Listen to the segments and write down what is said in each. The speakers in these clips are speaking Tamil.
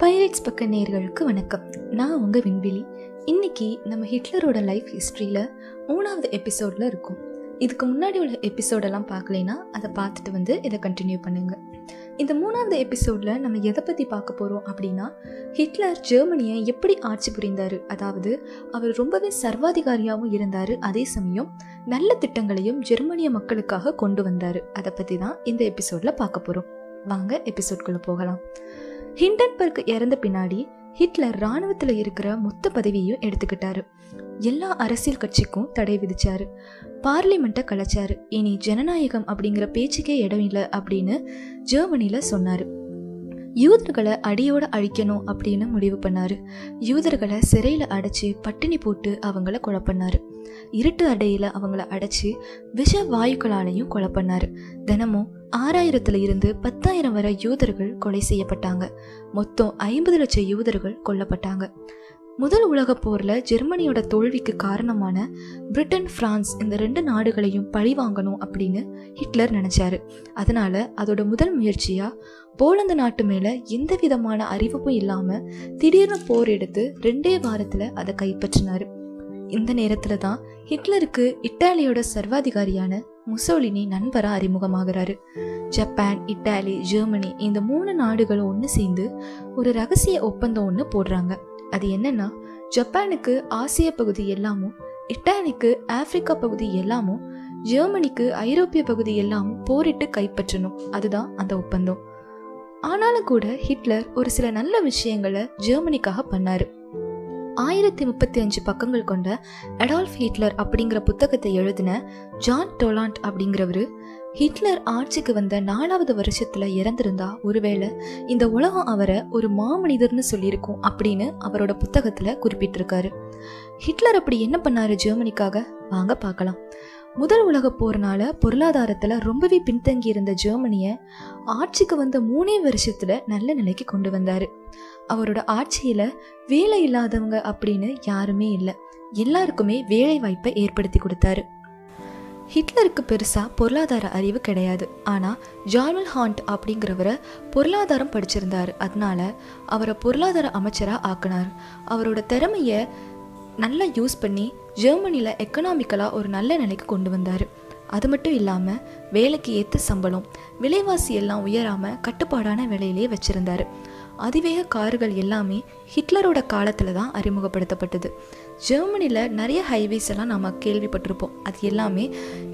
பைரட்ஸ் பக்க நேர்களுக்கு வணக்கம். நான் உங்கள் விண்வெளி. இன்னைக்கு நம்ம ஹிட்லரோட லைஃப் ஹிஸ்ட்ரியில் மூணாவது எபிசோடில் இருக்கும். இதுக்கு முன்னாடி உள்ள எபிசோடெல்லாம் பார்க்கலைன்னா அதை பார்த்துட்டு வந்து இதை கண்டினியூ பண்ணுங்க. இந்த மூணாவது எபிசோடில் நம்ம எதை பற்றி பார்க்க போகிறோம் அப்படின்னா ஹிட்லர் ஜெர்மனியை எப்படி ஆட்சி புரிந்தார்? அதாவது அவர் ரொம்பவே சர்வாதிகாரியாகவும் இருந்தார். அதே சமயம் நல்ல திட்டங்களையும் ஜெர்மனிய மக்களுக்காக கொண்டு வந்தார். அதை பற்றி தான் இந்த எபிசோடில் பார்க்க போகிறோம் வாங்க எபிசோட்குள்ளே போகலாம். ஹிண்டன்பர்க் இறந்த பின்னாடி ஹிட்லர் ராணுவத்தில் இருக்கிற மொத்த பதவியையும் எடுத்துக்கிட்டாரு. எல்லா அரசியல் கட்சிக்கும் தடை விதிச்சாரு. பார்லிமெண்ட்டை கலைச்சாரு. இனி ஜனநாயகம் அப்படிங்கிற பேச்சுக்கே இடம் இல்லை அப்படின்னு ஜெர்மனியில் சொன்னார். யூதர்களை அடியோட அழிக்கணும் அப்படின்னு முடிவு பண்ணாரு. யூதர்களை சிறையில் அடைச்சி பட்டினி போட்டு அவங்கள கொலை பண்ணாரு. இருட்டு அடையில அவங்கள அடைச்சி விஷ வாயுக்களாலையும் கொலை பண்ணாரு. தினமும் ஆறாயிரத்துல இருந்து பத்தாயிரம் வரை யூதர்கள் கொலை செய்யப்பட்டாங்க. மொத்தம் ஐம்பது லட்சம் யூதர்கள் கொல்லப்பட்டாங்க. முதல் உலகப் போர்ல ஜெர்மனியோட தோல்விக்கு காரணமான பிரிட்டன் பிரான்ஸ் இந்த ரெண்டு நாடுகளையும் பழி வாங்கணும் அப்படின்னு ஹிட்லர் நினைச்சாரு. அதனால அதோட முதல் முயற்சியா போலந்து நாட்டு மேல எந்த விதமான அறிவிப்பும் இல்லாம திடீர்னு போர் எடுத்து ரெண்டே வாரத்துல அதை கைப்பற்றினாரு. இந்த நேரத்துல தான் ஹிட்லருக்கு இட்டாலியோட சர்வாதிகாரியான முசோலினி நண்பரா அறிமுகமாகிறாரு. ஜப்பான் இட்டாலி ஜெர்மனி இந்த மூணு நாடுகளும் ஒன்று சேர்ந்து ஒரு ரகசிய ஒப்பந்தம் ஒன்று போடுறாங்க. அது என்னன்னா ஜப்பானுக்கு ஆசிய பகுதி எல்லாமும் இட்டாலிக்கு ஆப்பிரிக்கா பகுதி எல்லாமும் ஜெர்மனிக்கு ஐரோப்பிய பகுதி எல்லாமும் போரிட்டு கைப்பற்றணும். அதுதான் அந்த ஒப்பந்தம். ஆனாலும் கூட ஹிட்லர் ஒரு சில நல்ல விஷயங்களை ஜெர்மனிக்காக பண்ணாரு. ஆயிரத்தி முப்பத்தி அஞ்சு பக்கங்கள் கொண்ட அடால்ஃப் ஹிட்லர் அப்படிங்கிற புத்தகத்தை எழுதின ஜான் டொலாண்ட் அப்படிங்கிறவரு ஹிட்லர் ஆட்சிக்கு வந்த நாலாவது வருஷத்துல இறந்திருந்தா ஒருவேளை இந்த உலகம் அவரை ஒரு மாமனிதர்னு சொல்லியிருக்கும் அப்படின்னு அவரோட புத்தகத்துல குறிப்பிட்டிருக்காரு. ஹிட்லர் அப்படி என்ன பண்ணாரு ஜெர்மனிக்காக? வாங்க பார்க்கலாம். முதல் உலக போர்னால பொருளாதாரத்துல ரொம்பவே பின்தங்கி இருந்த ஜெர்மனிய ஆட்சிக்கு வந்த மூணே வருஷத்துல நல்ல நிலைக்கு கொண்டு வந்தாரு. அவரோட ஆட்சியில வேலை இல்லாதவங்க அப்படின்னு யாருமே இல்லை. எல்லாருக்குமே வேலை வாய்ப்பை ஏற்படுத்தி கொடுத்தாரு. ஹிட்லருக்கு பெருசா பொருளாதார அறிவு கிடையாது. ஆனா ஜார்மல் ஹாண்ட் அப்படிங்கிறவரை பொருளாதாரம் படிச்சிருந்தாரு. அதனால அவரை பொருளாதார அமைச்சரா ஆக்கினார். அவரோட திறமையை நல்லா யூஸ் பண்ணி ஜெர்மனியில் எக்கனாமிக்கலாக ஒரு நல்ல நிலைக்கு கொண்டு வந்தார். அது மட்டும் இல்லாமல் வேலைக்கு ஏற்ற சம்பளம் விலைவாசி எல்லாம் உயராமல் கட்டுப்பாடான விலையிலேயே வச்சுருந்தார். அதிவேக கார்கள் எல்லாமே ஹிட்லரோட காலத்தில் தான் அறிமுகப்படுத்தப்பட்டது. ஜெர்மனியில் நிறைய ஹைவேஸ் எல்லாம் நாம் கேள்விப்பட்டிருப்போம். அது எல்லாமே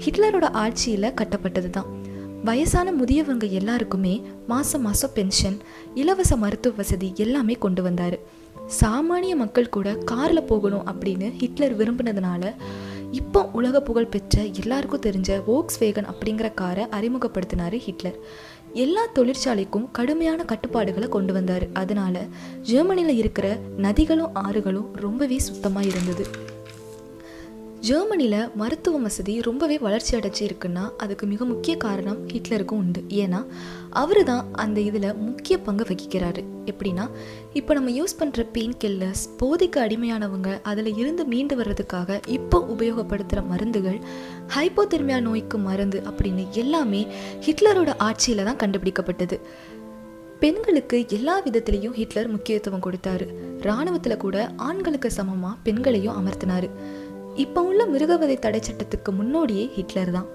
ஹிட்லரோட ஆட்சியில் கட்டப்பட்டது தான். வயசான முதியவங்க எல்லாருக்குமே மாதம் மாதம் பென்ஷன் இலவச மருத்துவ வசதி எல்லாமே கொண்டு வந்தார். சாமானிய மக்கள் கூட காரில் போகணும் அப்படின்னு ஹிட்லர் விரும்பினதுனால இப்போ உலக புகழ் பெற்ற எல்லாருக்கும் தெரிஞ்ச வோக்ஸ் வேகன் அப்படிங்கிற காரை அறிமுகப்படுத்தினார் ஹிட்லர். எல்லா தொழிற்சாலைக்கும் கடுமையான கட்டுப்பாடுகளை கொண்டு வந்தார். அதனால ஜெர்மனியில் இருக்கிற நதிகளும் ஆறுகளும் ரொம்பவே சுத்தமாக இருந்தது. ஜெர்மனியில் மருத்துவ வசதி ரொம்பவே வளர்ச்சி அடைச்சி இருக்குன்னா அதுக்கு மிக முக்கிய காரணம் ஹிட்லருக்கும் உண்டு. ஏன்னா அவர் தான் அந்த இதில் முக்கிய பங்கு வகிக்கிறாரு. எப்படின்னா இப்போ நம்ம யூஸ் பண்ணுற பெயின் கில்லர்ஸ் போதைக்கு அடிமையானவங்க அதில் இருந்து மீண்டு வர்றதுக்காக இப்போ உபயோகப்படுத்துகிற மருந்துகள் ஹைப்போதெர்மியா நோய்க்கு மருந்து அப்படின்னு எல்லாமே ஹிட்லரோட ஆட்சியில் தான் கண்டுபிடிக்கப்பட்டது. பெண்களுக்கு எல்லா விதத்திலையும் ஹிட்லர் முக்கியத்துவம் கொடுத்தாரு. இராணுவத்தில் கூட ஆண்களுக்கு சமமாக பெண்களையும் அமர்த்தினாரு. இப்போ உள்ள மிருகவதை தடை சட்டத்துக்கு முன்னோடியே ஹிட்லர் தான்.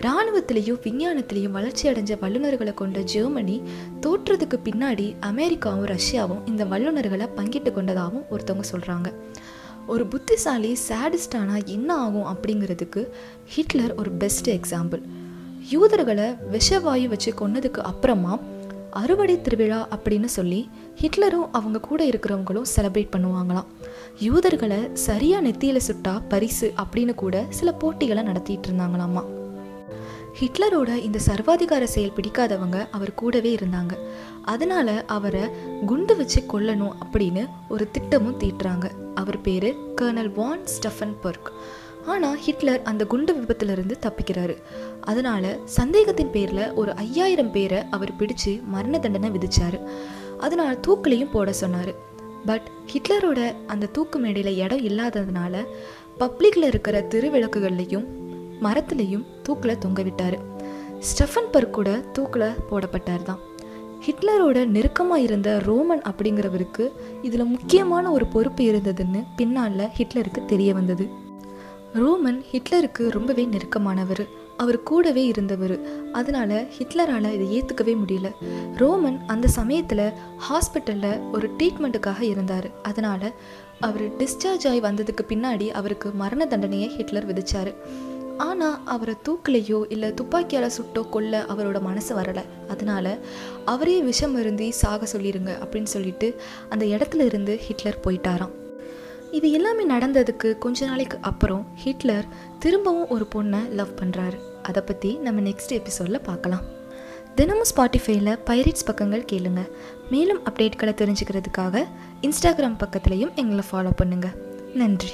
இராணுவத்திலையும் விஞ்ஞானத்திலையும் வளர்ச்சி அடைஞ்ச வல்லுநர்களை கொண்ட ஜெர்மனி தோற்றதுக்கு பின்னாடி அமெரிக்காவும் ரஷ்யாவும் இந்த வல்லுநர்களை பங்கிட்டு கொண்டதாகவும் ஒருத்தவங்க சொல்கிறாங்க ஒரு புத்திசாலி சேடிஸ்டானா என்ன ஆகும் அப்படிங்கிறதுக்கு ஹிட்லர் ஒரு பெஸ்ட் எக்ஸாம்பிள் யூதர்களை விஷவாயு வச்சு கொன்னதுக்கு அப்புறமா அறுவடை திருவிழா அப்படின்னு சொல்லி ஹிட்லரும் அவங்க கூட இருக்கிறவங்களும் செலிப்ரேட் பண்ணுவாங்களாம். யூதர்களை சரியாக நெத்தியில் சுட்டா பரிசு அப்படின்னு கூட சில போட்டிகளை நடத்திட்டு இருந்தாங்களாமா. ஹிட்லரோட இந்த சர்வாதிகார செயல் பிடிக்காதவங்க அவர் கூடவே இருந்தாங்க. அதனால அவரை குண்டு வச்சு கொல்லணும் அப்படின்னு ஒரு திட்டமும் தீட்டுறாங்க. அவர் பேரு கர்னல் வான் ஸ்டஃபன் பர்க். ஆனால் ஹிட்லர் அந்த குண்டு விபத்திலிருந்து தப்பிக்கிறாரு. அதனால சந்தேகத்தின் பேரில் ஒரு ஐயாயிரம் பேரை அவர் பிடிச்சு மரண தண்டனை விதிச்சாரு. அதனால் தூக்கிலையும் போட சொன்னார். பட் ஹிட்லரோட அந்த தூக்கு மேடையில் இடம் இல்லாததுனால பப்ளிக்கில் இருக்கிற திருவிளக்குகள்லையும் மரத்துலேயும் தூக்கில் தொங்க விட்டார். ஸ்டெஃபன் பர்க் கூட தூக்கில் போடப்பட்டார் தான். ஹிட்லரோட நெருக்கமாக இருந்த ரோமன் அப்படிங்கிறவருக்கு இதில் முக்கியமான ஒரு பொறுப்பு இருந்ததுன்னு பின்னால் ஹிட்லருக்கு தெரிய வந்தது. ரோமன் ஹிட்லருக்கு ரொம்பவே நெருக்கமானவர். அவர் கூடவே இருந்தவர். அதனால ஹிட்லரால் இதை ஏற்றுக்கவே முடியல. ரோமன் அந்த சமயத்தில் ஹாஸ்பிட்டலில் ஒரு ட்ரீட்மெண்ட்டுக்காக இருந்தார். அதனால் அவர் டிஸ்சார்ஜ் ஆகி வந்ததுக்கு பின்னாடி அவருக்கு மரண தண்டனையை ஹிட்லர் விதிச்சார். ஆனால் அவரை தூக்கிலையோ இல்லை துப்பாக்கியால் சுட்டோ கொல்ல அவரோட மனசு வரலை. அதனால அவரே விஷம் அருந்தி சாக சொல்லிடுங்க அப்படின்னு சொல்லிட்டு அந்த இடத்துல இருந்து ஹிட்லர் போயிட்டாராம். இது எல்லாமே நடந்ததுக்கு கொஞ்ச நாளைக்கு அப்புறம் ஹிட்லர் திரும்பவும் ஒரு பொண்ணை லவ் பண்ணுறாரு அதை பற்றி நம்ம நெக்ஸ்ட் எபிசோடில் பார்க்கலாம். தினமும் ஸ்பாட்டிஃபைல பைரேட்ஸ் பக்கங்கள் கேளுங்க. மேலும் அப்டேட்களை தெரிஞ்சுக்கிறதுக்காக இன்ஸ்டாகிராம் பக்கத்துலேயும் எங்களை ஃபாலோ பண்ணுங்கள் நன்றி.